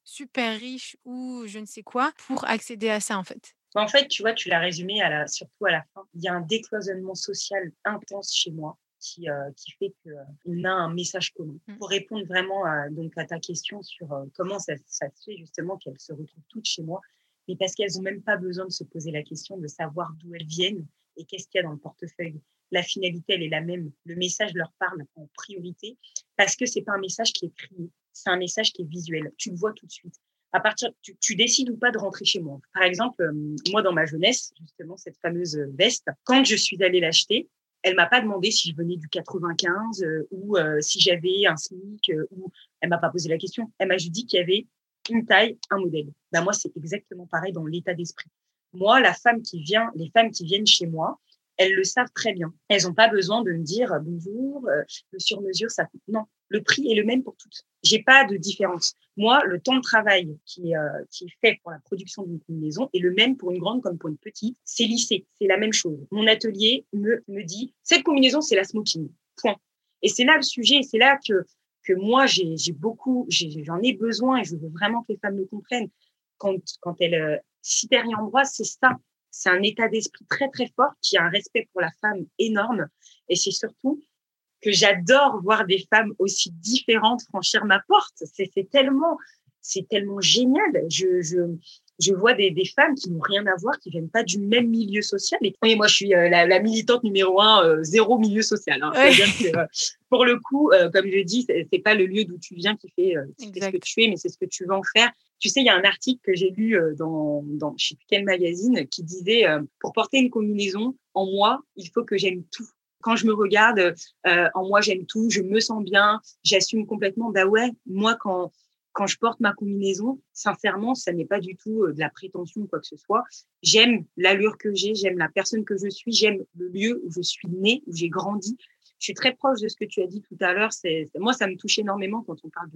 super riche ou je ne sais quoi pour accéder à ça en fait. En fait, tu vois, tu l'as résumé à la, surtout à la fin. Il y a un décloisonnement social intense chez moi qui, qui fait qu'on a un message commun. Mmh. Pour répondre vraiment à, donc à ta question sur comment ça, ça se fait justement qu'elles se retrouvent toutes chez moi, mais parce qu'elles n'ont même pas besoin de se poser la question de savoir d'où elles viennent et qu'est-ce qu'il y a dans le portefeuille. La finalité, elle est la même. Le message leur parle en priorité parce que c'est pas un message qui est crié, c'est un message qui est visuel. Tu le vois tout de suite. Partir, tu, décides ou pas de rentrer chez moi. Par exemple, euh, moi dans ma jeunesse, justement cette fameuse veste, quand je suis allée l'acheter, elle m'a pas demandé si je venais du 95 euh, ou euh, si j'avais un SMIC ou elle m'a pas posé la question. Elle m'a juste dit qu'il y avait une taille, un modèle. Ben moi, c'est exactement pareil dans l'état d'esprit. Moi, la femme qui vient, les femmes qui viennent chez moi, elles le savent très bien. Elles n'ont pas besoin de me dire euh, bonjour, euh, le sur-mesure, ça Non, le prix est le même pour toutes. J'ai pas de différence. Moi, le temps de travail qui, euh, est fait pour la production d'une combinaison est le même pour une grande comme pour une petite. C'est lissé, c'est la même chose. Mon atelier me, me dit cette combinaison, c'est la smoking. Point. Et c'est là le sujet. C'est là que que moi j'ai beaucoup, j'en ai, besoin et je veux vraiment que les femmes me comprennent. Quand quand elles en Ambroise, c'est ça. C'est un état d'esprit très, très fort qui a un respect pour la femme énorme. Et c'est surtout que j'adore voir des femmes aussi différentes franchir ma porte. C'est tellement, c'est tellement génial. Je, je, je vois des, des femmes qui n'ont rien à voir, qui viennent pas du même milieu social. Et, moi, je suis euh, la, la, militante numéro un, euh, zéro milieu social. Hein. Que, euh, pour le coup, comme je dis, c'est pas le lieu d'où tu viens qui fait, ce que tu es, mais c'est ce que tu veux en faire. Tu sais, il y a un article que j'ai lu dans, dans je sais plus quel magazine qui disait pour porter une combinaison, en moi, il faut que j'aime tout quand je me regarde, en moi, j'aime tout, je me sens bien, j'assume complètement. Bah ouais, moi, quand quand je porte ma combinaison, sincèrement, ça n'est pas du tout euh, de la prétention ou quoi que ce soit. J'aime l'allure que j'ai, j'aime la personne que je suis, j'aime le lieu où je suis née, où j'ai grandi. Je suis très proche de ce que tu as dit tout à l'heure. Moi, ça me touche énormément quand on parle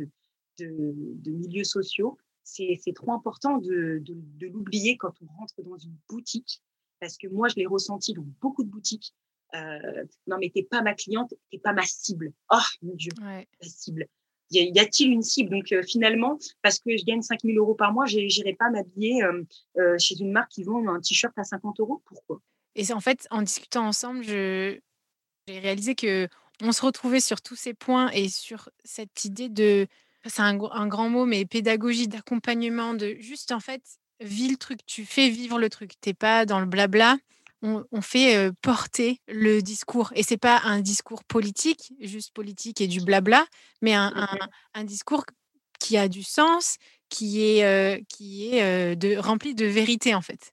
de, milieux sociaux. C'est, trop important de l'oublier quand on rentre dans une boutique, parce que moi, je l'ai ressenti dans beaucoup de boutiques. Euh, non, mais t'es pas ma cliente, t'es pas ma cible. Oh mon Dieu, ouais. la cible y a-t-il une cible? Donc euh, finalement, parce que je gagne 5 000 euros par mois, j'irai pas m'habiller euh, chez une marque qui vend un t-shirt à 50 euros. Pourquoi? Et en fait, en discutant ensemble, j'ai réalisé que on se retrouvait sur tous ces points et sur cette idée de, c'est un, un, grand mot, mais pédagogie, d'accompagnement, de juste en fait, vis le truc, tu fais vivre le truc, t'es pas dans le blabla on, fait porter le discours. Et c'est pas un discours politique, juste politique et du blabla, mais un, discours qui a du sens, qui est, qui est de, rempli de vérité, en fait.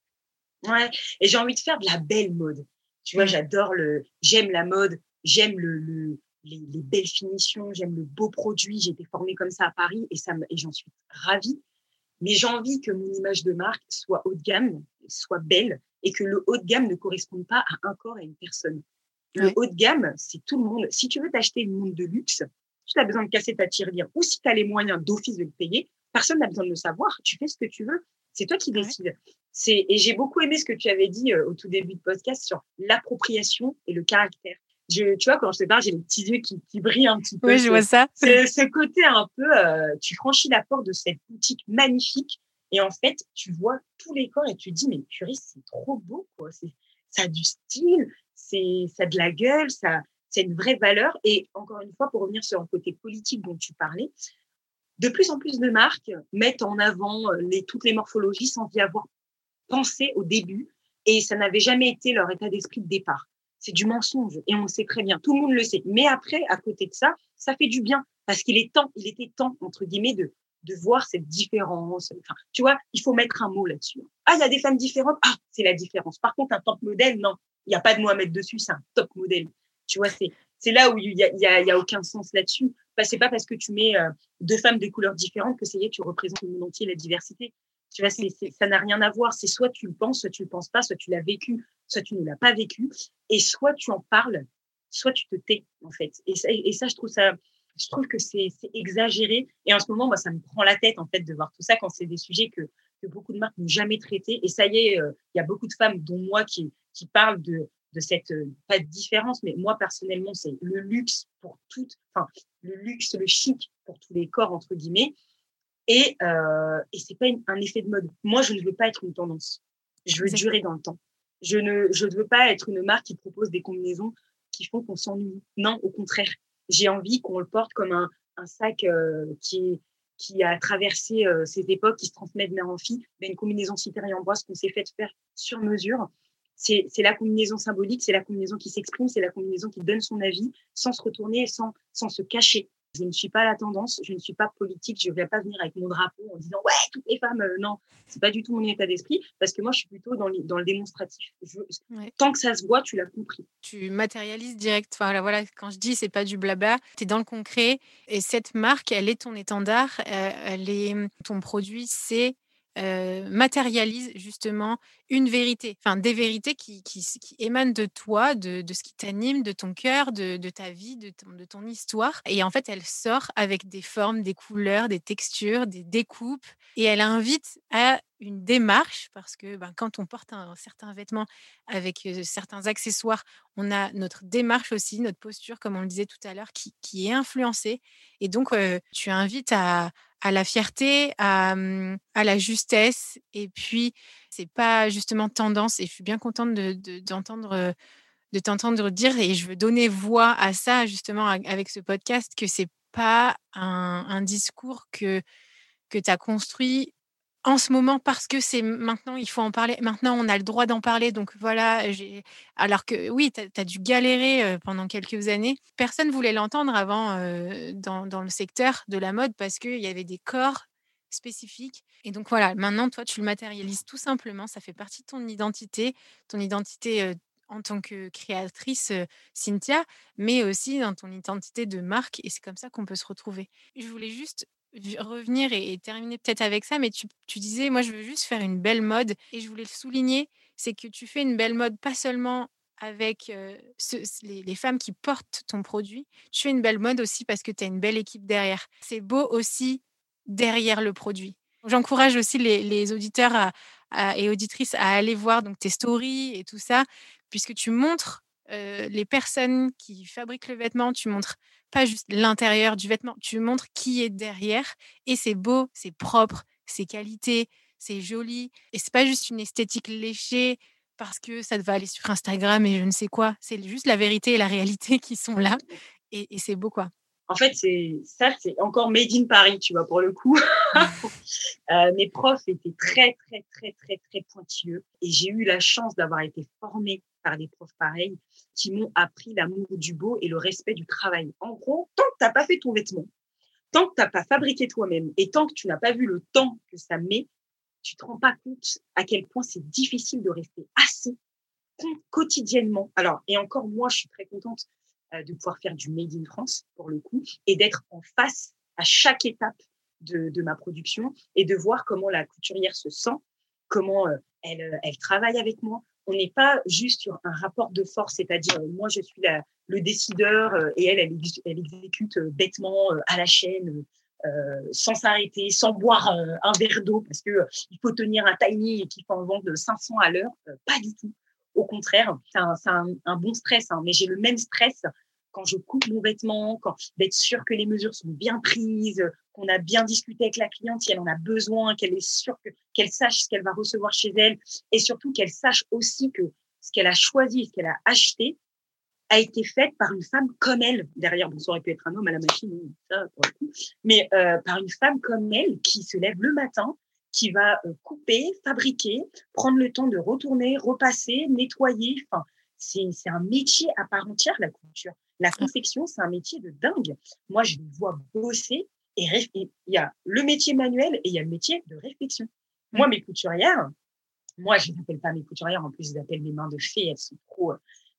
Ouais, et j'ai envie de faire de la belle mode. Tu vois, mmh. j'adore le. J'aime la mode, j'aime le, les, belles finitions, j'aime le beau produit. J'ai été formée comme ça à Paris et, ça et j'en suis ravie. Mais j'ai envie que mon image de marque soit haut de gamme, soit belle, et que le haut de gamme ne corresponde pas à un corps et à une personne. Le haut de gamme, c'est tout le monde. Si tu veux t'acheter une montre de luxe, tu as besoin de casser ta tirelire ou si tu as les moyens d'office de le payer, personne n'a besoin de le savoir. Tu fais ce que tu veux. C'est toi qui décides. C'est, et j'ai beaucoup aimé ce que tu avais dit euh, au tout début de podcast sur l'appropriation et le caractère. Je, tu vois, quand je te parle, j'ai les petits yeux qui, qui brillent un petit peu. Oui, je vois ça. C'est ce côté un peu, euh, tu franchis la porte de cette boutique magnifique et en fait, tu vois tous les corps et tu te dis, mais purée, c'est trop beau, quoi. Ça a du style, ça a de la gueule, ça, c'est une vraie valeur. Et encore une fois, pour revenir sur un côté politique dont tu parlais, de plus en plus de marques mettent en avant euh, toutes les morphologies sans y avoir pensé au début. Et ça n'avait jamais été leur état d'esprit de départ. c'est du mensonge et on sait très bien, tout le monde le sait. Mais après, à côté de ça, ça fait du bien parce qu'il est temps, il était temps entre guillemets de de voir cette différence. Enfin, tu vois, il faut mettre un mot là-dessus. Ah, il y a des femmes différentes? Ah, c'est la différence. Par contre, un top modèle, non, il n'y a pas de mot à mettre dessus. C'est un top modèle. Tu vois, c'est c'est là où il y a, y, a, y a aucun sens là-dessus. Bah, c'est pas parce que tu mets euh, deux femmes de couleurs différentes que ça y est, tu représentes le monde entier, la diversité. Tu vois, ça n'a rien à voir. C'est soit tu le penses, soit tu le penses pas, soit tu l'as vécu, soit tu ne l'as pas vécu, et soit tu en parles, soit tu te tais en fait. Et ça je trouve ça, je trouve que c'est, exagéré. Et en ce moment, moi, ça me prend la tête en fait de voir tout ça quand c'est des sujets que, que beaucoup de marques n'ont jamais traités. Et ça y est, euh, il y a beaucoup de femmes, dont moi, qui, qui parlent de, de cette euh, pas de différence, mais moi personnellement, c'est le luxe pour toutes, enfin le luxe, le chic pour tous les corps entre guillemets. Et, euh, et c'est pas un effet de mode. Moi, je ne veux pas être une tendance. Je veux durer dans le temps. Je ne, je ne veux pas être une marque qui propose des combinaisons qui font qu'on s'ennuie. Non, au contraire. J'ai envie qu'on le porte comme un, sac euh, qui, a traversé euh, ces époques, qui se transmet de mère en fille. Mais une combinaison citerne Ambroise qu'on s'est fait faire sur mesure. C'est la combinaison symbolique, c'est la combinaison qui s'exprime, c'est la combinaison qui donne son avis sans se retourner, sans se cacher. Je ne suis pas la tendance, je ne suis pas politique, je ne vais pas venir avec mon drapeau en disant ouais, toutes les femmes, euh, non, c'est pas du tout mon état d'esprit, parce que moi je suis plutôt dans, dans le démonstratif. Tant que ça se voit, tu l'as compris. Tu matérialises direct. Enfin, voilà, quand je dis c'est pas du blabla, tu es dans le concret et cette marque, elle est ton étendard, euh, elle est ton produit, c'est euh, matérialise justement une vérité, enfin des vérités qui, émanent de toi, de, ce qui t'anime, de ton cœur, de, ta vie, de ton, histoire. Et en fait, elle sort avec des formes, des couleurs, des textures, des découpes, et elle invite à une démarche parce que ben, quand on porte un, certain vêtement avec certains accessoires, on a notre démarche aussi, notre posture, comme on le disait tout à l'heure, qui, est influencée. Et donc, tu invites à, à la fierté, à, mmh, à, la justesse. Et puis, c'est pas justement tendance. Et je suis bien contente d'entendre. De, t'entendre dire et je veux donner voix à ça justement avec ce podcast que c'est pas un, un, discours que que tu as construit en ce moment parce que c'est maintenant, il faut en parler. Maintenant, on a le droit d'en parler. Donc voilà, alors que oui, tu as, dû galérer pendant quelques années. Personne ne voulait l'entendre avant dans, dans, le secteur de la mode parce qu'il y avait des corps spécifiques. Et donc voilà, maintenant, toi, tu le matérialises tout simplement. Ça fait partie de ton identité, ton identité en tant que créatrice Cynthia, mais aussi dans ton identité de marque. Et c'est comme ça qu'on peut se retrouver. Je voulais juste revenir et, terminer peut-être avec ça, mais tu, disais, moi, je veux juste faire une belle mode. Et je voulais le souligner, c'est que tu fais une belle mode pas seulement avec les, femmes qui portent ton produit, tu fais une belle mode aussi parce que tu as une belle équipe derrière. C'est beau aussi derrière le produit. J'encourage aussi les, auditeurs et auditrices à aller voir donc, tes stories et tout ça, puisque tu montres les personnes qui fabriquent le vêtement, tu montres pas juste l'intérieur du vêtement, tu montres qui est derrière et c'est beau, c'est propre, c'est qualité, c'est joli et c'est pas juste une esthétique léchée parce que ça va aller sur Instagram et je ne sais quoi, c'est juste la vérité et la réalité qui sont là et, et c'est beau quoi. En fait, c'est ça, c'est encore made in Paris, tu vois, pour le coup. euh, mes profs étaient très, très, très, très, très pointilleux et j'ai eu la chance d'avoir été formée par des profs pareils qui m'ont appris l'amour du beau et le respect du travail. En gros, tant que tu n'as pas fait ton vêtement, tant que tu n'as pas fabriqué toi-même et tant que tu n'as pas vu le temps que ça met, tu te rends pas compte à quel point c'est difficile de rester assis quotidiennement. Alors, et encore moi, je suis très contente de pouvoir faire du Made in France pour le coup et d'être en face à chaque étape de, ma production et de voir comment la couturière se sent, comment euh, elle, euh, elle travaille avec moi, on n'est pas juste sur un rapport de force, c'est-à-dire euh, moi je suis le décideur euh, et elle, elle, exécute euh, bêtement à la chaîne, sans s'arrêter, sans boire un verre d'eau parce que il faut tenir un tiny et qu'il faut en vendre 500 à l'heure. pas du tout. Au contraire, c'est un, un, bon stress, hein, mais j'ai le même stress quand je coupe mon vêtement, d'être sûr que les mesures sont bien prises, qu'on a bien discuté avec la cliente si elle en a besoin, qu'elle est sûre qu'elle sache ce qu'elle va recevoir chez elle, et surtout qu'elle sache aussi que ce qu'elle a choisi, ce qu'elle a acheté, a été fait par une femme comme elle. Derrière, bon, ça aurait pu être un homme à la machine, coup, mais euh, par une femme comme elle qui se lève le matin, qui va euh, couper, fabriquer, prendre le temps de retourner, repasser, nettoyer. Enfin, c'est un métier à part entière, la couture. La confection, c'est un métier de dingue. Moi, je les vois bosser et il y a le métier manuel et il y a le métier de réflexion. Moi, mes couturières, moi, je n'appelle pas mes couturières, en plus, je les appelle mes mains de fée. Elles sont trop,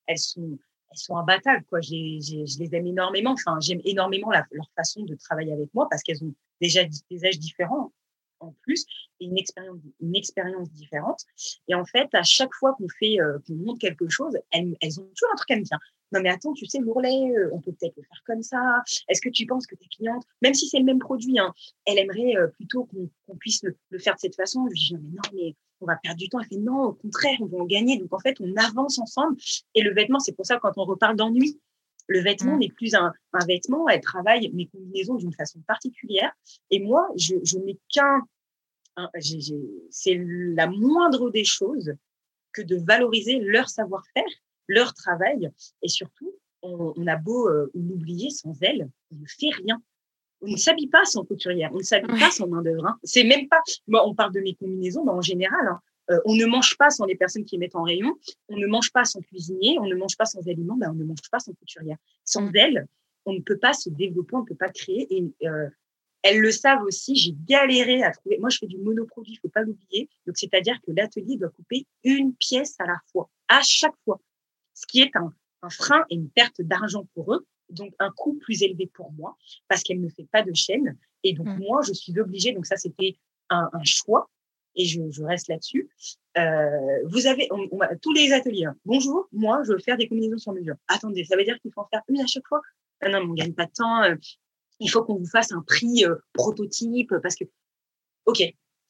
elles sont, elles sont imbattables, quoi. je les aime énormément. Enfin, j'aime énormément leur façon de travailler avec moi parce qu'elles ont déjà des âges différents en plus et une expérience, une expérience différente. Et en fait, à chaque fois qu'on fait, euh, qu'on montre quelque chose, elles, elles, ont toujours un truc à me dire. Non, mais attends, tu sais, l'ourlet, euh, on peut peut-être le faire comme ça. Est-ce que tu penses que tes clientes, même si c'est le même produit, hein, elle aimerait euh, plutôt qu'on puisse le, le, faire de cette façon? Je lui dis, non, mais non, mais on va perdre du temps. Elle fait, non, au contraire, on va en gagner. Donc, en fait, on avance ensemble. Et le vêtement, c'est pour ça, quand on reparle d'ennui, le vêtement mmh. n'est plus un, un, vêtement. Elle travaille mes combinaisons d'une façon particulière. Et moi, je, je n'ai qu'un. C'est la moindre des choses que de valoriser leur savoir-faire leur travail. Et surtout, on, a beau euh, l'oublier sans elle, on ne fait rien. On ne s'habille pas sans couturière, on ne s'habille pas sans main d'œuvre. Hein. C'est même pas. Moi, on parle de mes combinaisons, mais en général, hein, euh, on ne mange pas sans les personnes qui mettent en rayon. On ne mange pas sans cuisinier. On ne mange pas sans aliments. Ben, on ne mange pas sans couturière. Sans mm. elle, on ne peut pas se développer, on ne peut pas créer. Et euh, elles le savent aussi. J'ai galéré à trouver. Moi, je fais du monoproduit, il faut pas l'oublier. Donc, c'est-à-dire que l'atelier doit couper une pièce à la fois, à chaque fois ce qui est un, frein et une perte d'argent pour eux, donc un coût plus élevé pour moi, parce qu'elle ne fait pas de chaîne. Et donc, mmh. moi, je suis obligée, donc ça, c'était un, choix, et je, reste là-dessus. Euh, vous avez tous les ateliers. Hein. Bonjour, moi, je veux faire des combinaisons sur mesure. Attendez, ça veut dire qu'il faut en faire une à chaque fois? Ah Non, on ne gagne pas de temps. Euh, il faut qu'on vous fasse un prix euh, prototype, parce que, OK,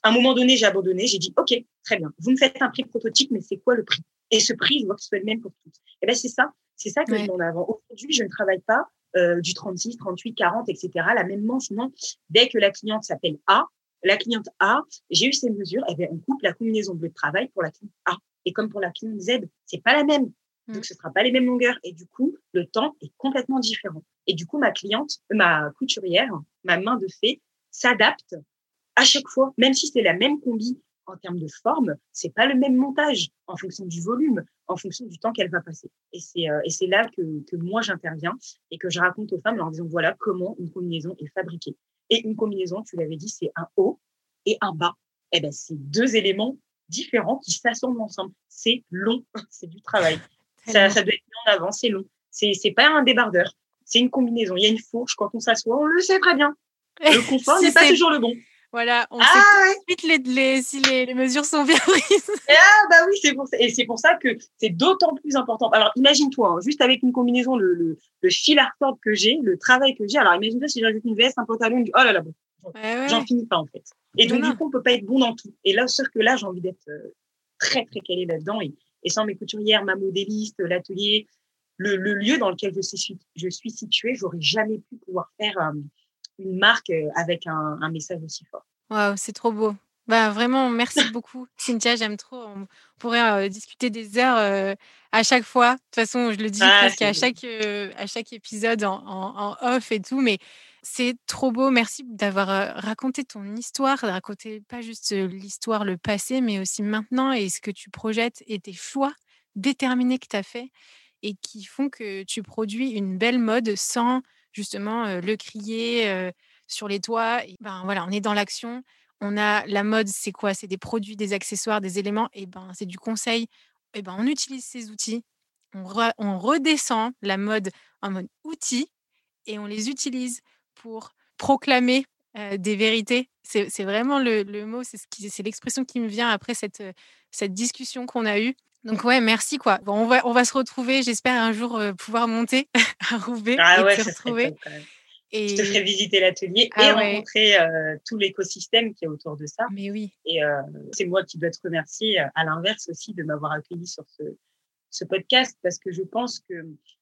à un moment donné, j'ai abandonné, j'ai dit, OK, très bien, vous me faites un prix prototype, mais c'est quoi le prix? Et ce prix, je vois que ce soit le même pour toutes. Et eh ben c'est ça, c'est ça que je mets en avant. Aujourd'hui, je ne travaille pas euh, du 36, 38, 40, etc. La même manche, non. Dès que la cliente s'appelle A, la cliente A, j'ai eu ces mesures, eh bien, on coupe la combinaison bleu de travail pour la cliente A. Et comme pour la cliente Z, c'est pas la même. Mm. Donc, ce sera pas les mêmes longueurs. Et du coup, le temps est complètement différent. Et du coup, ma cliente, ma couturière, ma main de fée s'adapte à chaque fois, même si c'est la même combi en termes de forme, c'est pas le même montage en fonction du volume, en fonction du temps qu'elle va passer. Et c'est euh, et c'est là que, que moi j'interviens et que je raconte aux femmes en disant voilà comment une combinaison est fabriquée. Et une combinaison, tu l'avais dit, c'est un haut et un bas. Eh ben c'est deux éléments différents qui s'assemblent ensemble. C'est long, c'est du travail. ça, ça doit être mis en avant, c'est long. C'est c'est pas un débardeur, c'est une combinaison. Il y a une fourche quand on s'assoit, on le sait très bien. Le confort n'est pas toujours le bon. Voilà, on ah, sait tout de suite les, si les, mesures sont bien prises. Ah bah oui, c'est pour ça. Et c'est pour ça que c'est d'autant plus important. Alors imagine-toi, hein, juste avec une combinaison, le, le, le fil à retordre que j'ai, le travail que j'ai. Alors imagine-toi si j'ajoute une veste, un pantalon, oh là là, bon, j'en finis pas en fait. Et donc du coup, on peut pas être bon dans tout. Et là, sûr que là, j'ai envie d'être euh, très très calé là-dedans. Et, et, sans mes couturières, ma modéliste, l'atelier, le, le, lieu dans lequel je suis, je suis située, j'aurais jamais pu pouvoir faire euh, une marque euh, avec un, un message aussi fort. Waouh, c'est trop beau. Bah, vraiment, merci beaucoup, Cynthia. J'aime trop. On pourrait euh, discuter des heures euh, à chaque fois. De toute façon, je le dis ah, presque à chaque, à chaque épisode en, en, off et tout. Mais c'est trop beau. Merci d'avoir raconté ton histoire, de raconter pas juste l'histoire, le passé, mais aussi maintenant et ce que tu projettes et tes choix déterminés que tu as fait et qui font que tu produis une belle mode sans justement le crier sur les toits. ben voilà, on est dans l'action. On a la mode, c'est quoi? C'est des produits, des accessoires, des éléments. Et ben c'est du conseil. Ben on utilise ces outils. On, redescend la mode en mode outil et on les utilise pour proclamer des vérités. C'est vraiment le, mot, c'est l'expression qui me vient après cette discussion qu'on a eue. Donc ouais, merci quoi. Bon, on va on va se retrouver. J'espère un jour pouvoir monter à Roubaix ah et se retrouver. Et... Je te ferai visiter l'atelier et ah rencontrer tout l'écosystème qui est autour de ça. Mais oui. Et euh, c'est moi qui dois te remercier, à l'inverse aussi, de m'avoir accueilli sur ce, ce podcast parce que je pense que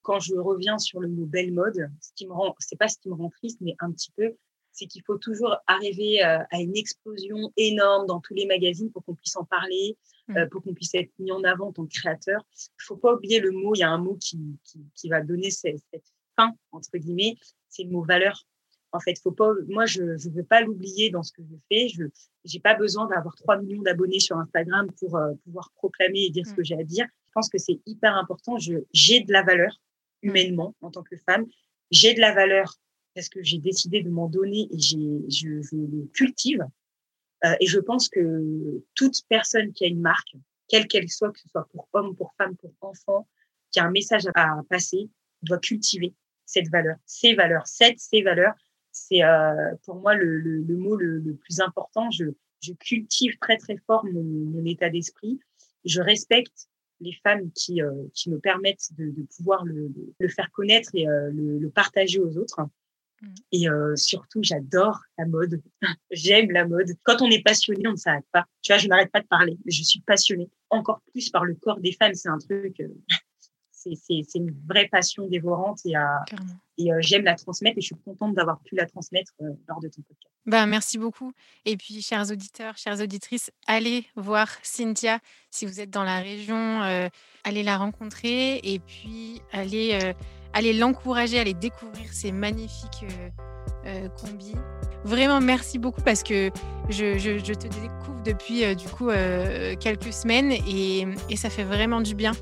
quand je reviens sur le mot belle mode, ce qui me rend, c'est pas ce qui me rend triste, mais un petit peu, c'est qu'il faut toujours arriver à une explosion énorme dans tous les magazines pour qu'on puisse en parler, mmh. pour qu'on puisse être mis en avant en tant que créateur. Il faut pas oublier le mot, il y a un mot qui, qui, qui va donner cette, cette fin, entre guillemets, c'est le mot valeur. En fait, faut pas, moi, je ne veux pas l'oublier dans ce que je fais. Je n'ai pas besoin d'avoir 3 millions d'abonnés sur Instagram pour euh, pouvoir proclamer et dire ce mmh. que j'ai à dire. pense que c'est hyper important. Je, j'ai de la valeur humainement en tant que femme. J'ai de la valeur parce que j'ai décidé de m'en donner et j'ai, je, je le cultive. Euh, et je pense que toute personne qui a une marque, quelle qu'elle soit, que ce soit pour homme, pour femme, pour enfant, qui a un message à passer, doit cultiver cette valeur, ces valeurs, cette, ces valeurs. C'est euh, pour moi le, mot le, plus important. Je, cultive très très fort mon, état d'esprit. Je respecte les femmes qui, euh, me permettent de, pouvoir le, faire connaître et le, partager aux autres. Mmh. Et euh, surtout, j'adore la mode. J'aime la mode. Quand on est passionné, on ne s'arrête pas. Tu vois, je n'arrête pas de parler, je suis passionnée. Encore plus par le corps des femmes, c'est un truc. Euh, c'est une vraie passion dévorante et, et euh, j'aime la transmettre et je suis contente d'avoir pu la transmettre lors de ton podcast. Bah, merci beaucoup. Et puis, chers auditeurs, chères auditrices, allez voir Cynthia si vous êtes dans la région, allez la rencontrer et puis allez, allez l'encourager, allez découvrir ces magnifiques euh, combis. Vraiment, merci beaucoup parce que je, te découvre depuis du coup quelques semaines et, ça fait vraiment du bien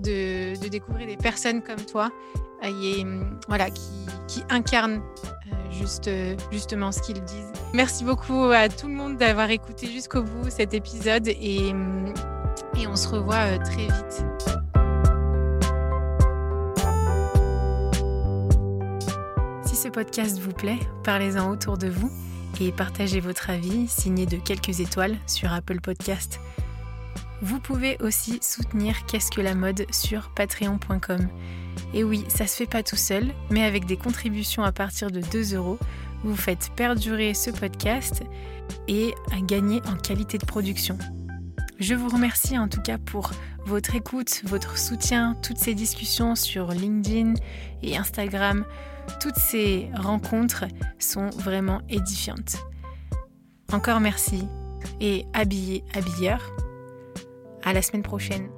de, découvrir des personnes comme toi et, voilà, qui, incarnent euh, juste, justement ce qu'ils disent. Merci beaucoup à tout le monde d'avoir écouté jusqu'au bout cet épisode et, on se revoit euh, très vite. Ce podcast vous plaît, parlez-en autour de vous et partagez votre avis signé de quelques étoiles sur Apple Podcast. Vous pouvez aussi soutenir Qu'est-ce que la mode sur patreon.com. Et oui, ça se fait pas tout seul, mais avec des contributions à partir de 2 euros, vous faites perdurer ce podcast et gagner en qualité de production. Je vous remercie en tout cas pour votre écoute, votre soutien, toutes ces discussions sur LinkedIn et Instagram. Toutes ces rencontres sont vraiment édifiantes. Encore merci et habillez, habilleur. À la semaine prochaine.